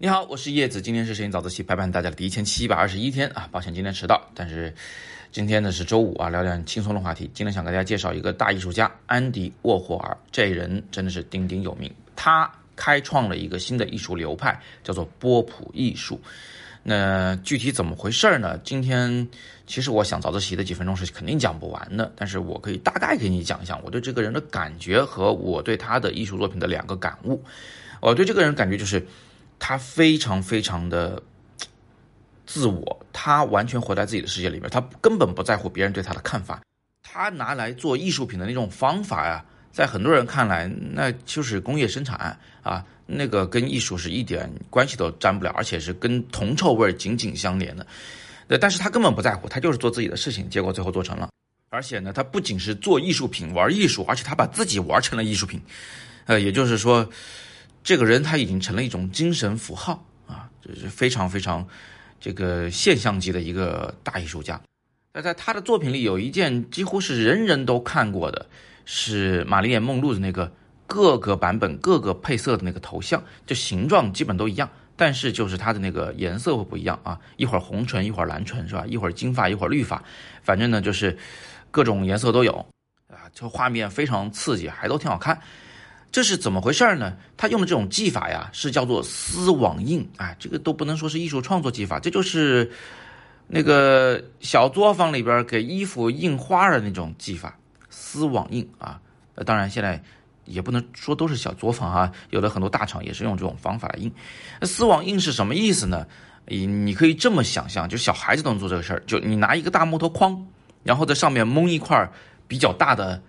你好，我是叶子，今天是摄影早自习陪伴大家的第一千七百二十一天啊，抱歉今天迟到，但是今天呢是周五啊，聊点轻松的话题。今天想给大家介绍一个大艺术家安迪沃霍尔，这人真的是鼎鼎有名，他开创了一个新的艺术流派，叫做波普艺术。那具体怎么回事呢？今天其实我想早自习的几分钟是肯定讲不完的，但是我可以大概给你讲一讲我对这个人的感觉和我对他的艺术作品的两个感悟。我对这个人感觉就是。他非常非常的自我，他完全活在自己的世界里面，他根本不在乎别人对他的看法。他拿来做艺术品的那种方法呀，在很多人看来，那就是工业生产啊，那个跟艺术是一点关系都沾不了，而且是跟铜臭味紧紧相连的。呃，但是他根本不在乎，他就是做自己的事情，结果最后做成了。而且呢，他不仅是做艺术品、玩艺术，而且他把自己玩成了艺术品。呃，也就是说。这个人他已经成了一种精神符号啊，这是非常非常这个现象级的一个大艺术家。那在他的作品里，有一件几乎是人人都看过的，是玛丽莲梦露的那个各个版本、各个配色的那个头像，就形状基本都一样，但是就是它的那个颜色会不一样啊，一会儿红唇，一会儿蓝唇，是吧？一会儿金发，一会儿绿发，反正呢就是各种颜色都有啊，就画面非常刺激，还都挺好看。这是怎么回事儿呢？他用的这种技法呀，是叫做丝网印。哎，这个都不能说是艺术创作技法，这就是那个小作坊里边给衣服印花的那种技法，丝网印啊。呃，当然现在也不能说都是小作坊啊，有的很多大厂也是用这种方法来印。那丝网印是什么意思呢？你你可以这么想象，就小孩子都能做这个事儿，就你拿一个大木头框，然后在上面蒙一块比较大的。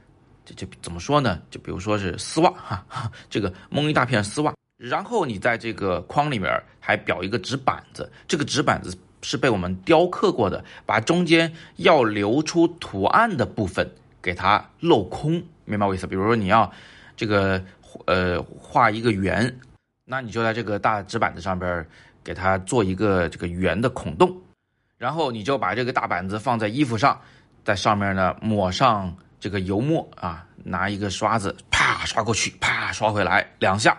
这怎么说呢？就比如说是丝袜哈，这个蒙一大片丝袜，然后你在这个框里面还裱一个纸板子，这个纸板子是被我们雕刻过的，把中间要留出图案的部分给它镂空，明白我意思？比如说你要这个呃画一个圆，那你就在这个大纸板子上边给它做一个这个圆的孔洞，然后你就把这个大板子放在衣服上，在上面呢抹上。这个油墨啊，拿一个刷子，啪刷过去，啪刷回来两下，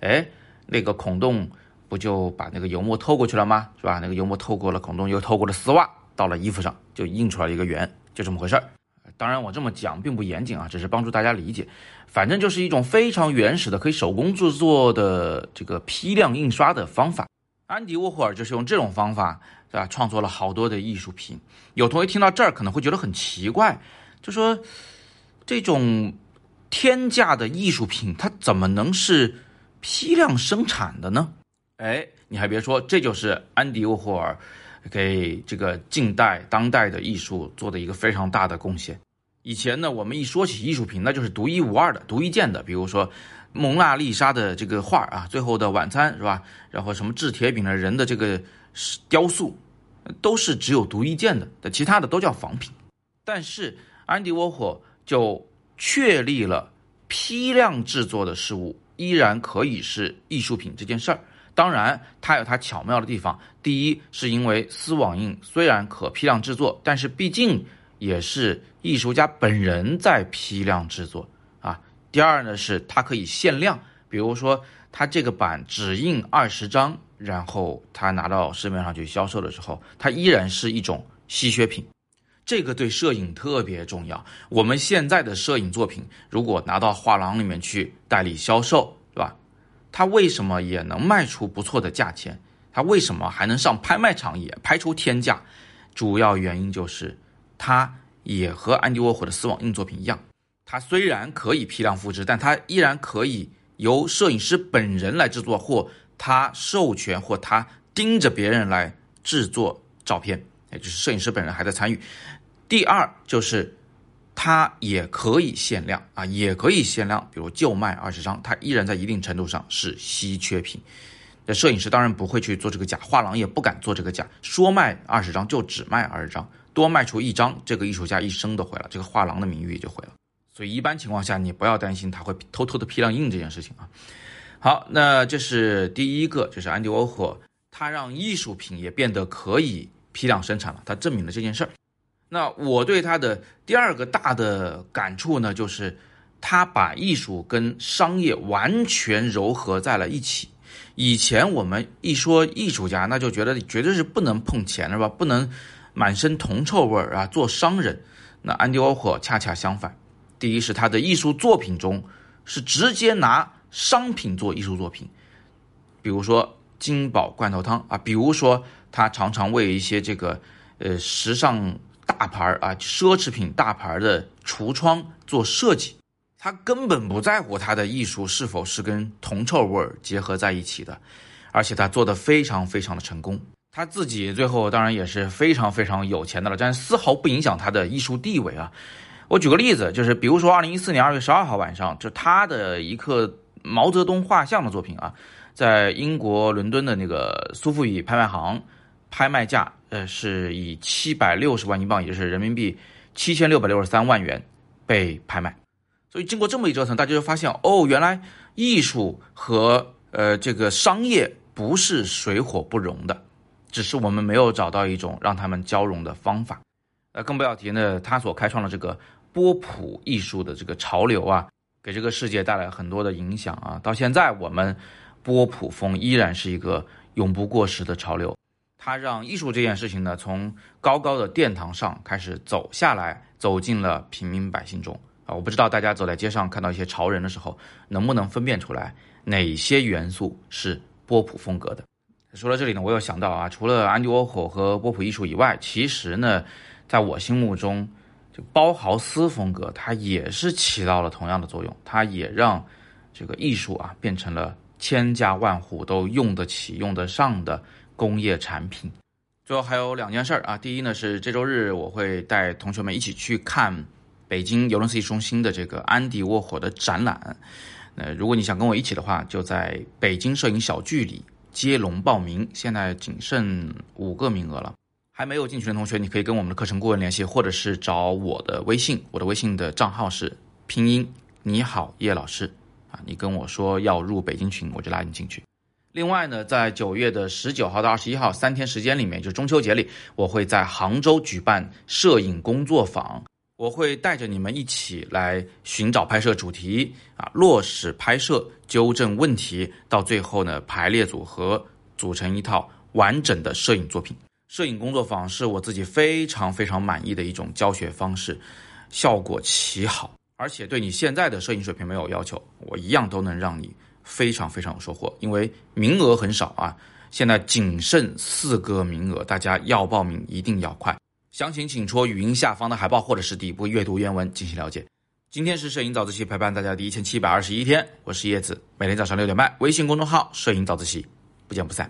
哎，那个孔洞不就把那个油墨透过去了吗？是吧？那个油墨透过了孔洞，又透过了丝袜，到了衣服上，就印出来一个圆，就这么回事儿。当然，我这么讲并不严谨啊，只是帮助大家理解。反正就是一种非常原始的可以手工制作的这个批量印刷的方法。安迪沃霍尔就是用这种方法，对吧？创作了好多的艺术品。有同学听到这儿可能会觉得很奇怪。就说这种天价的艺术品，它怎么能是批量生产的呢？哎，你还别说，这就是安迪沃霍尔给这个近代当代的艺术做的一个非常大的贡献。以前呢，我们一说起艺术品，那就是独一无二的、独一件的，比如说蒙娜丽莎的这个画啊，《最后的晚餐》是吧？然后什么制铁饼的人的这个雕塑，都是只有独一件的，其他的都叫仿品。但是安迪沃霍就确立了批量制作的事物依然可以是艺术品这件事儿。当然，它有它巧妙的地方。第一，是因为丝网印虽然可批量制作，但是毕竟也是艺术家本人在批量制作啊。第二呢，是它可以限量，比如说它这个版只印二十张，然后它拿到市面上去销售的时候，它依然是一种稀缺品。这个对摄影特别重要。我们现在的摄影作品，如果拿到画廊里面去代理销售，对吧？它为什么也能卖出不错的价钱？它为什么还能上拍卖场也拍出天价？主要原因就是，它也和安迪沃霍的丝网印作品一样，它虽然可以批量复制，但它依然可以由摄影师本人来制作，或他授权，或他盯着别人来制作照片，也就是摄影师本人还在参与。第二就是，它也可以限量啊，也可以限量，比如就卖二十张，它依然在一定程度上是稀缺品。那摄影师当然不会去做这个假，画廊也不敢做这个假，说卖二十张就只卖二十张，多卖出一张，这个艺术家一生都毁了，这个画廊的名誉也就毁了。所以一般情况下，你不要担心他会偷偷的批量印这件事情啊。好，那这是第一个，就是安迪沃霍，他让艺术品也变得可以批量生产了，他证明了这件事儿。那我对他的第二个大的感触呢，就是他把艺术跟商业完全糅合在了一起。以前我们一说艺术家，那就觉得绝对是不能碰钱是吧？不能满身铜臭味儿啊，做商人。那安迪沃霍恰恰相反，第一是他的艺术作品中是直接拿商品做艺术作品，比如说金宝罐头汤啊，比如说他常常为一些这个呃时尚大牌啊、奢侈品大牌的橱窗做设计，他根本不在乎他的艺术是否是跟铜臭味儿结合在一起的，而且他做的非常非常的成功。他自己最后当然也是非常非常有钱的了，但是丝毫不影响他的艺术地位啊。我举个例子，就是比如说二零一四年二月十二号晚上，就他的一刻毛泽东画像的作品啊，在英国伦敦的那个苏富比拍卖行，拍卖价呃是以七百六十万英镑，也就是人民币七千六百六十三万元被拍卖。所以经过这么一折腾，大家就发现哦，原来艺术和呃这个商业不是水火不容的。只是我们没有找到一种让他们交融的方法，呃，更不要提呢，他所开创的这个波普艺术的这个潮流啊，给这个世界带来很多的影响啊。到现在，我们波普风依然是一个永不过时的潮流。它让艺术这件事情呢，从高高的殿堂上开始走下来，走进了平民百姓中啊。我不知道大家走在街上看到一些潮人的时候，能不能分辨出来哪些元素是波普风格的。说到这里呢，我又想到啊，除了安迪沃霍和波普艺术以外，其实呢，在我心目中，就包豪斯风格，它也是起到了同样的作用，它也让这个艺术啊变成了千家万户都用得起、用得上的工业产品。最后还有两件事儿啊，第一呢是这周日我会带同学们一起去看北京尤伦斯艺术中心的这个安迪沃霍的展览。呃，如果你想跟我一起的话，就在北京摄影小聚里。接龙报名，现在仅剩五个名额了。还没有进群的同学，你可以跟我们的课程顾问联系，或者是找我的微信。我的微信的账号是拼音你好叶老师啊，你跟我说要入北京群，我就拉你进去。另外呢，在九月的十九号到二十一号三天时间里面，就中秋节里，我会在杭州举办摄影工作坊。我会带着你们一起来寻找拍摄主题啊，落实拍摄，纠正问题，到最后呢排列组合，组成一套完整的摄影作品。摄影工作坊是我自己非常非常满意的一种教学方式，效果奇好，而且对你现在的摄影水平没有要求，我一样都能让你非常非常有收获。因为名额很少啊，现在仅剩四个名额，大家要报名一定要快。详情请戳语音下方的海报，或者是底部阅读原文进行了解。今天是摄影早自习陪伴大家的第一千七百二十一天，我是叶子，每天早上六点半，微信公众号“摄影早自习”，不见不散。